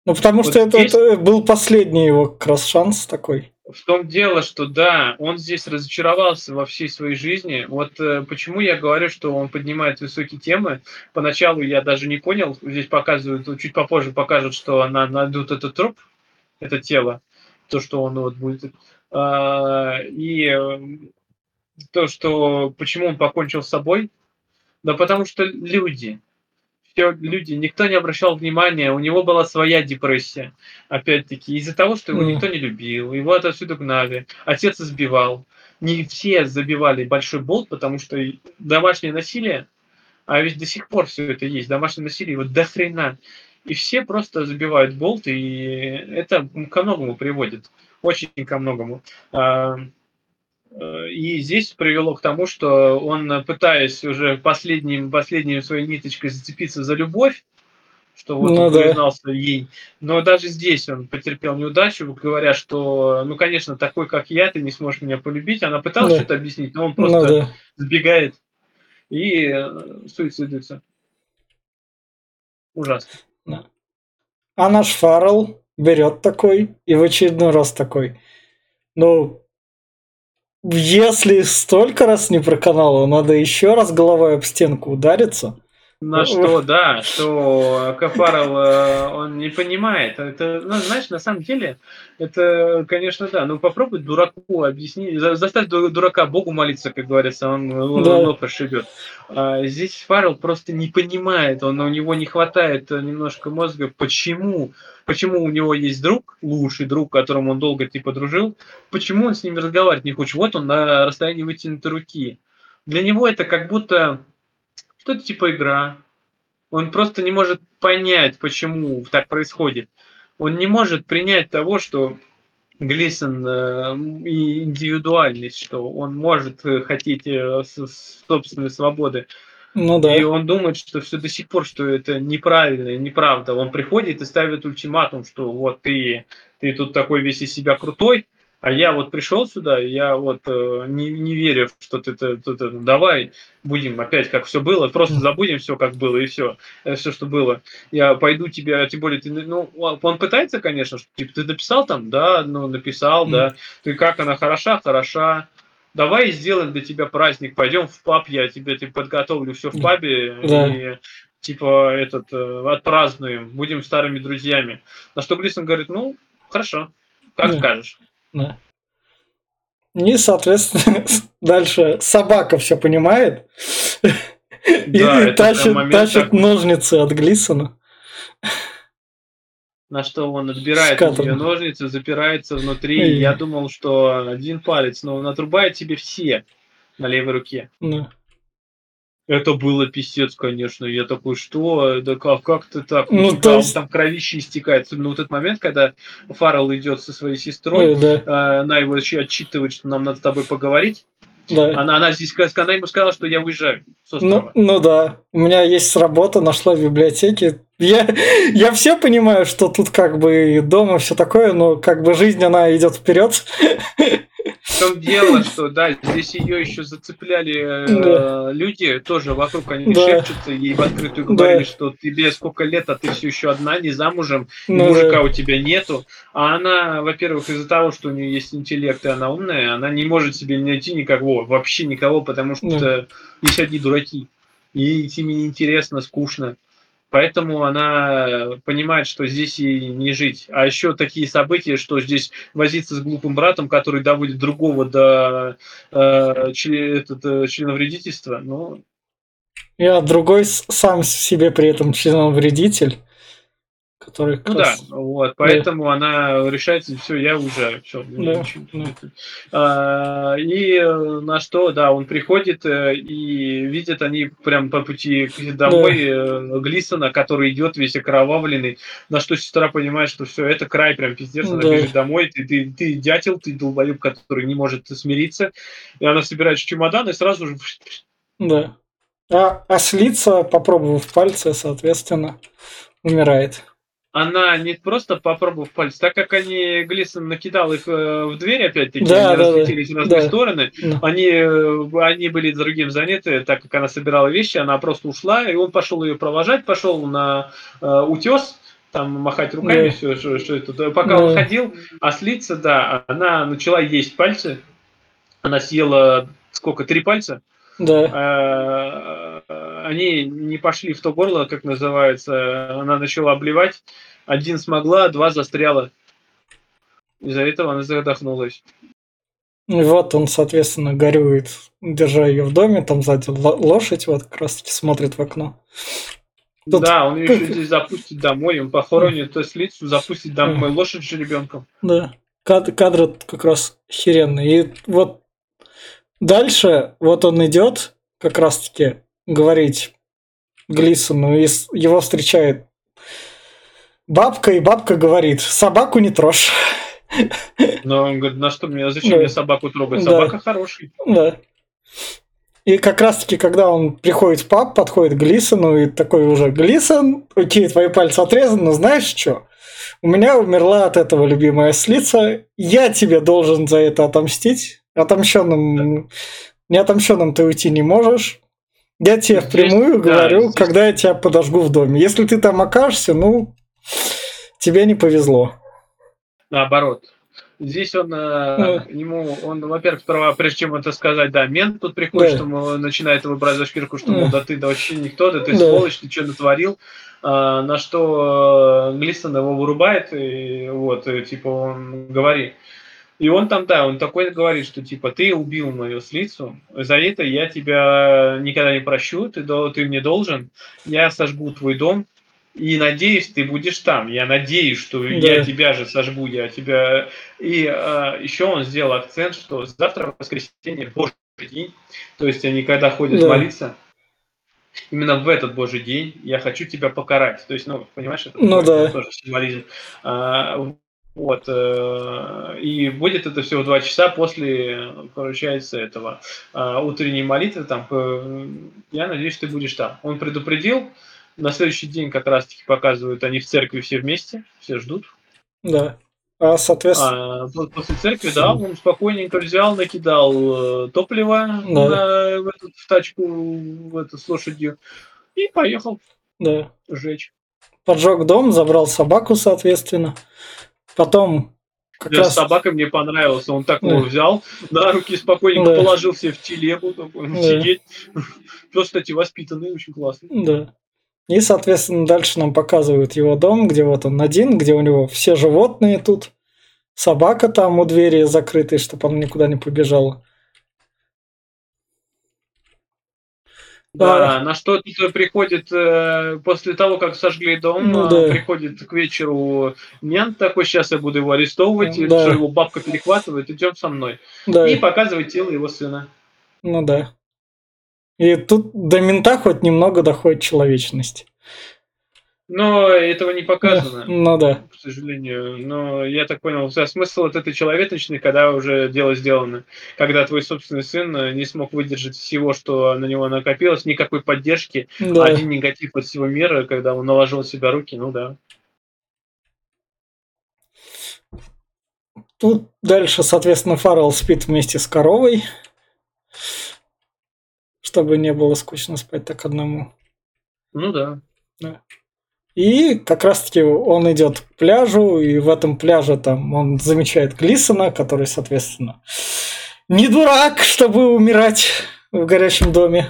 Ну, потому Вот что это, здесь- это был последний его как раз шанс такой. В том дело, что да, он здесь разочаровался во всей своей жизни. Вот э, почему я говорю, что он поднимает высокие темы. Поначалу я даже не понял. Здесь показывают, вот чуть попозже покажут, что она найдут этот труп, это тело, то, что он вот будет. А, и э, то, что почему он покончил с собой, да потому что люди, все люди, никто не обращал внимания, у него была своя депрессия, опять-таки, из-за того, что его Мгм. никто не любил, его отсюда гнали, отец избивал, не все забивали большой болт, потому что домашнее насилие, а ведь до сих пор все это есть, домашнее насилие, вот до хрена, и все просто забивают болт, и это ко многому приводит, очень ко многому. А, э, И здесь привело к тому, что он, пытаясь уже последним, последней своей ниточкой зацепиться за любовь, что вот Ну он да. признался ей. Но даже здесь он потерпел неудачу, говоря, что, ну, конечно, такой, как я, ты не сможешь меня полюбить. Она пыталась Да. что-то объяснить, но он Ну просто да. сбегает и э, суицидуется. Ужасно. А наш Фаррелл берет такой и в очередной раз такой. Ну, если столько раз не проканало, надо еще раз головой об стенку удариться. На что, да, что Кафаров, э, он не понимает. Это, ну, знаешь, на самом деле, это, конечно, да. Ну, попробуй дураку объяснить, за- заставь ду- дурака Богу молиться, как говорится, он Да. лоб прошибет. А здесь Фаррелл просто не понимает, он, у него не хватает э, немножко мозга, почему, почему у него есть друг, лучший друг, которому он долго типа дружил, почему он с ним разговаривать не хочет. Вот он на расстоянии вытянутой руки. Для него это как будто что-то типа игра. Он просто не может понять, почему так происходит. Он не может принять того, что Глисон э, индивидуальность, что он может э, хотеть э, собственной свободы. Ну да. И он думает, что все до сих пор, что это неправильно и неправда. Он приходит и ставит ультиматум, что вот ты, ты тут такой весь из себя крутой, а я вот пришел сюда, я вот э, не, не верю, что ты, ты, ты- ты- давай будем опять как все было, просто забудем все как было и все, все что было. Я пойду тебя, тем более ты, ну он пытается, конечно, что типа, ты написал там, да, ну написал, да, ты как она хороша, хороша. Давай сделаем для тебя праздник, пойдем в паб, я тебе типа, подготовлю все в пабе Да. и типа этот э, отпразднуем, будем старыми друзьями. На что Глисон говорит, ну хорошо, как Да. скажешь. [laughs] Да. И, соответственно, дальше собака все понимает. И Да, прям тащит, момент тащит такой. ножницы от Глисона. На что он отбирает у нее ножницы, запирается внутри. Эй. Я думал, что один палец, но он отрубает тебе все на левой руке. Да. Это было писец, конечно. Я такой, что? Да как, как ты так? Ну, У тебя то есть- Там кровище истекает. Особенно вот этот момент, когда Фаррелл идет со своей сестрой, Ой, да, э, она его еще отчитывает, что нам надо с тобой поговорить. да. Она, она здесь она ему сказала, что я уезжаю с Ну, ну да, у меня есть работа, нашла в библиотеке. Я, я все понимаю, что тут как бы дома все такое, но как бы жизнь, она идет вперед. [laughs] В том дело, что да, здесь ее еще зацепляли э, люди, тоже вокруг они Да. шепчутся, ей в открытую Да. говорили, что тебе сколько лет, а ты все еще одна, не замужем, и Ну, мужика да. у тебя нету. А она, во-первых, из-за того, что у нее есть интеллект, и она умная, она не может себе найти никого, вообще никого, потому что Да. есть одни дураки. Ей с ними неинтересно, скучно. Поэтому она понимает, что здесь ей не жить. А еще такие события, что здесь возиться с глупым братом, который доводит другого до э, чле- этот, э, членовредительства, ну, Я другой сам себе при этом членовредитель, который как Ну да, вот, поэтому она решает, все, я уезжаю, все. Да, и э, на что, да, он приходит э, и видит они прям по пути домой э, Глисона, который идет весь окровавленный, на что сестра понимает, что все, это край прям пиздец, она Да. бежит домой, ты, ты, ты дятел, ты долбоеб, который не может смириться, и она собирает чемодан и сразу же Да. А ослица, попробовав пальцы, соответственно, умирает. Она не просто попробовав пальцы, так как они, Глисон накидал их э, в дверь опять-таки, Да, они да, да. разлетелись в разные Да. стороны, Да. они, э, они были другим заняты, так как она собирала вещи, она просто ушла, и он пошел ее провожать, пошел на э, утес, там махать руками, Да. все, что, что это. Пока он Да. ходил, ослица, да, она начала есть пальцы, она съела сколько, три пальца, Да. Они не пошли в то горло, как называется, она начала обливать, один смогла, два застряла. Из-за этого она задохнулась. И вот он, соответственно, горюет, держа ее в доме, там сзади ло- лошадь вот как раз таки смотрит в окно. Тут- Да, он ее еще здесь запустит домой, он похоронит то слицу, запустит домой лошадь с ребенком. Да. Кад- кадры как раз охеренные. И вот дальше вот он идет как раз таки говорить Глисону, и его встречает бабка, и бабка говорит, собаку не трожь. Но он говорит, на что мне, зачем Да. мне собаку трогать? Да. Собака хороший. Да. И как раз-таки, когда он приходит в паб, подходит к Глисону и такой уже, Глисон, окей, твои пальцы отрезаны, но знаешь что? У меня умерла от этого любимая слица, я тебе должен за это отомстить. Отомщенным, неотомщенным ты уйти не можешь. Я тебе здесь, впрямую да, говорю, здесь... когда я тебя подожгу в доме. Если ты там окажешься, ну, тебе не повезло. Наоборот. Здесь он, э, ему, он, во-первых, сперва, прежде чем это сказать, да, мент тут приходит, да. что начинает его брать за шкирку, что, мол, да ты да вообще никто, да ты да. сволочь, ты что натворил, а, на что э, Глисон его вырубает, и вот, и, типа, он говорит, и он там, да, он такой говорит, что типа ты убил мою слицу, за это я тебя никогда не прощу, ты, ты мне должен, я сожгу твой дом, и надеюсь, ты будешь там. Я надеюсь, что да. я тебя же сожгу, я тебя. И а, еще он сделал акцент, что завтра воскресенье Божий день, то есть они когда ходят да. молиться, именно в этот Божий день я хочу тебя покарать. То есть, ну, понимаешь, это ну, да. тоже символизм. А, вот. Э, и будет это всего два часа после, получается, этого а, утренней молитвы. Там, э, я надеюсь, ты будешь там. Он предупредил, на следующий день как раз-таки показывают, они в церкви все вместе, все ждут. Да. А, соответственно... А, после церкви, да, он спокойненько взял, накидал э, топливо да. на, в, эту, в тачку в эту, с лошадью и поехал да. сжечь. Поджег дом, забрал собаку, соответственно. Потом как да, раз... Собака мне понравилась. Он так его взял, на руки спокойненько да. положил себе в телегу, такой, да. сидеть. Пес, кстати, воспитанный, очень классный. Да. И, соответственно, дальше нам показывают его дом, где вот он один, где у него все животные тут. Собака там у двери закрытой, чтобы она никуда не побежала. Да, на что тут приходит э, после того, как сожгли дом, ну, да. приходит к вечеру мент такой, сейчас я буду его арестовывать, да. его бабка перехватывает, идем со мной. Да. И показывает тело его сына. Ну да. И тут до мента хоть немного доходит человечность. Но этого не показано. Ну да. К сожалению. Но я так понял, смысл вот этой человечности, когда уже дело сделано. Когда твой собственный сын не смог выдержать всего, что на него накопилось, никакой поддержки, да. один негатив от всего мира, когда он наложил себя руки, ну да. Тут дальше, соответственно, Фаррелл спит вместе с коровой чтобы не было скучно спать так одному. Ну да. да. И как раз-таки он идет к пляжу, и в этом пляже там он замечает Глисона, который, соответственно, не дурак, чтобы умирать в горящем доме.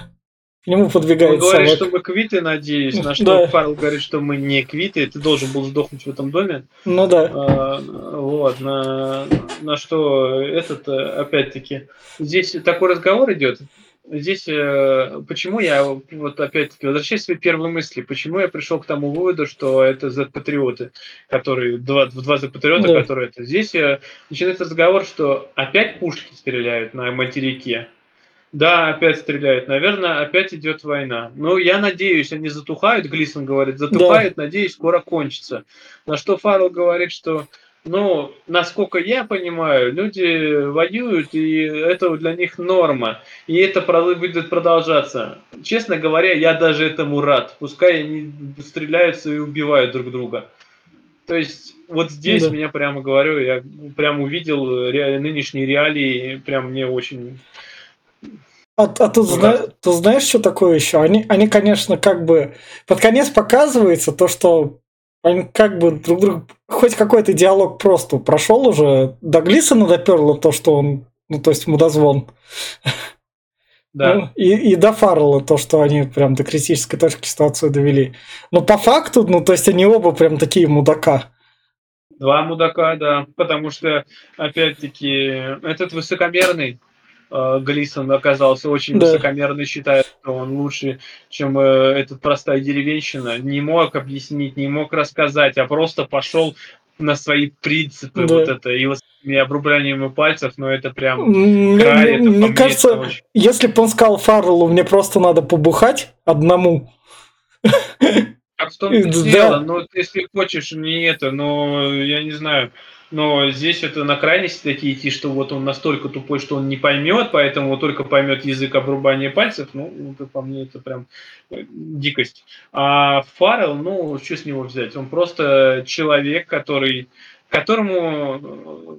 К нему подбегает Он говорит, совок. что мы квиты, надеюсь, на [laughs] что да. Фаррелл говорит, что мы не квиты, ты должен был сдохнуть в этом доме. Ну да. А, вот, на, на что этот, опять-таки, здесь такой разговор идет, здесь э, почему я вот опять-таки возвращаюсь к своей первой мысли, почему я пришел к тому выводу, что это Z-патриоты, которые два, два Z-патриота, да. которые это. Здесь э, начинается разговор, что опять пушки стреляют на материке. Да, опять стреляют. Наверное, опять идет война. Ну, я надеюсь, они затухают, Глисон говорит, затухают, да. надеюсь, скоро кончится. На что Фаррелл говорит, что ну, насколько я понимаю, люди воюют, и это для них норма. И это будет продолжаться. Честно говоря, я даже этому рад. Пускай они стреляются и убивают друг друга. То есть, вот здесь да. меня прямо говорю, я прям увидел ре- нынешние реалии, прям мне очень... А, а тут, зна- тут знаешь, что такое еще? Они, они, конечно, как бы под конец показывается то, что они как бы друг друга... Хоть какой-то диалог просто прошел уже. До Глисона доперло то, что он... Ну, то есть мудозвон. Да. Ну, и, и до Фаррелла то, что они прям до критической точки ситуацию довели. Но по факту, ну, то есть они оба прям такие мудака. Два мудака, да. Потому что, опять-таки, этот высокомерный Глисон оказался очень да. высокомерный, считает, что он лучше, чем э, этот простая деревенщина. Не мог объяснить, не мог рассказать, а просто пошел на свои принципы да. вот это и вот и обрублянием пальцев, но это прям мне, край, это, мне кажется, очень... если бы он сказал Фарреллу, мне просто надо побухать одному. Так в том-то [laughs] да. дело, но если хочешь, не это, но я не знаю, Но здесь это на крайности такие идти, что вот он настолько тупой, что он не поймет, поэтому только поймет язык обрубания пальцев. Ну, это по мне это прям э, дикость. А Фаррелл, ну, что с него взять? Он просто человек, который которому э,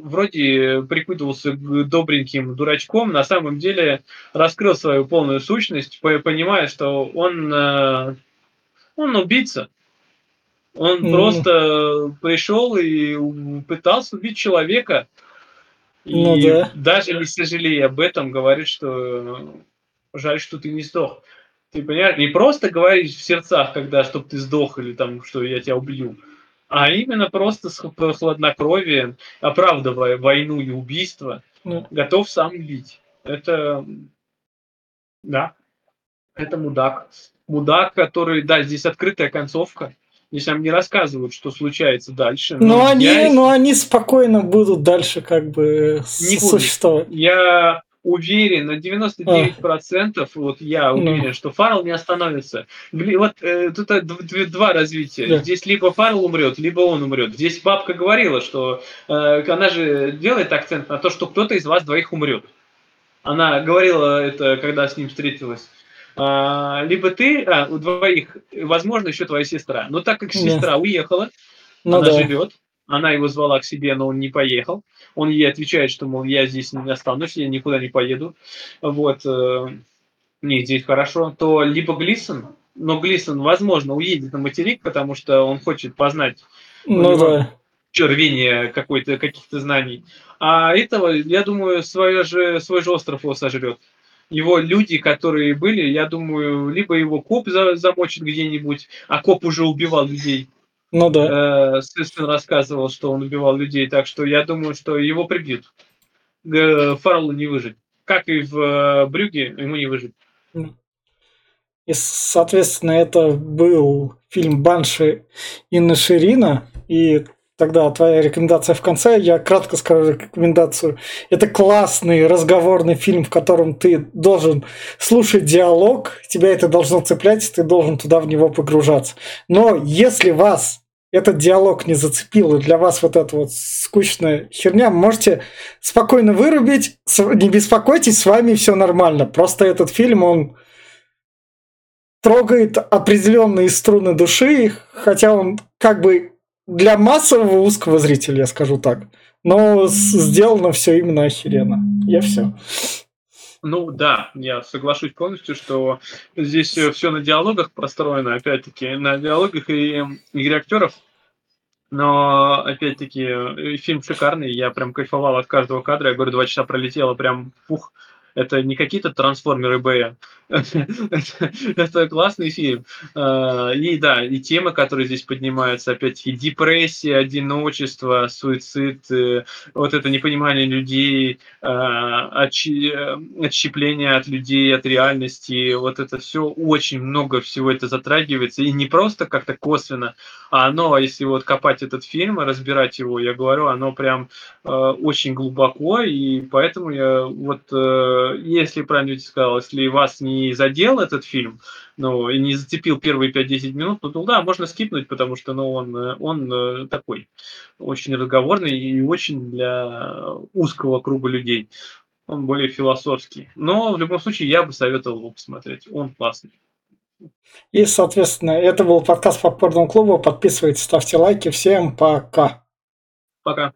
вроде прикидывался добреньким дурачком, на самом деле раскрыл свою полную сущность, понимая, что он, э, он убийца. Он mm. просто пришел и пытался убить человека. И ну, да. даже не сожалея об этом, говорит, что жаль, что ты не сдох. Ты понимаешь, не просто говорить в сердцах, когда чтобы ты сдох или там, что я тебя убью, а именно просто с хладнокровием, оправдывая войну и убийство, ну. готов сам убить. Это, да, это мудак. Мудак, который, да, здесь открытая концовка. Здесь нам не рассказывают, что случается дальше. Но, но они, я... но они спокойно будут дальше как бы не существовать. Я уверен, на 99%, а. вот я ну. уверен, ну. что Фаррелл не остановится. Вот э, тут два развития. Да. Здесь либо Фаррелл умрет, либо он умрет. Здесь бабка говорила, что э, она же делает акцент на то, что кто-то из вас двоих умрет. Она говорила это, когда с ним встретилась. А, либо ты, а, у двоих, возможно, еще твоя сестра. Но так как сестра да. уехала, ну, она да. живет, она его звала к себе, но он не поехал. Он ей отвечает, что, мол, я здесь не останусь, я никуда не поеду. Вот, э, мне здесь хорошо. То либо Глисон, но Глисон, возможно, уедет на материк, потому что он хочет познать ну, да. рвение какой-то, каких-то знаний. А этого, я думаю, свой же, свой же остров его сожрет. Его люди, которые были, я думаю, либо его коп замочит где-нибудь, а коп уже убивал людей, ну да. Э, рассказывал, что он убивал людей, так что я думаю, что его прибьют. Фарлу не выжить. Как и в э, Брюге, ему не выжить. И, соответственно, это был фильм Банши Инна Ширина. И тогда твоя рекомендация в конце. Я кратко скажу рекомендацию. Это классный разговорный фильм, в котором ты должен слушать диалог, тебя это должно цеплять, ты должен туда в него погружаться. Но если вас этот диалог не зацепил, и для вас вот эта вот скучная херня, можете спокойно вырубить, не беспокойтесь, с вами все нормально. Просто этот фильм, он трогает определенные струны души, хотя он как бы для массового узкого зрителя, я скажу так. Но сделано все именно охеренно. Я все. Ну да, я соглашусь полностью, что здесь все на диалогах построено, опять-таки, на диалогах и игре актеров. Но, опять-таки, фильм шикарный, я прям кайфовал от каждого кадра. Я говорю, два часа пролетело, прям пух. Это не какие-то трансформеры Б. Это классный фильм. А, и да, и темы, которые здесь поднимаются, опять-таки, депрессия, одиночество, суицид, э, вот это непонимание людей, а, отщепление от людей, от реальности, вот это все, очень много всего это затрагивается. И не просто как-то косвенно, а оно, если вот копать этот фильм, разбирать его, я говорю, оно прям э, очень глубоко, и поэтому я вот, э, если правильно сказал, если вас не не задел этот фильм, ну, и не зацепил первые 5-10 минут, ну, да, можно скипнуть, потому что, ну, он, он э, такой очень разговорный и очень для узкого круга людей. Он более философский. Но в любом случае я бы советовал его посмотреть. Он классный. И, соответственно, это был подкаст Попкорного клуба. Подписывайтесь, ставьте лайки. Всем пока. Пока.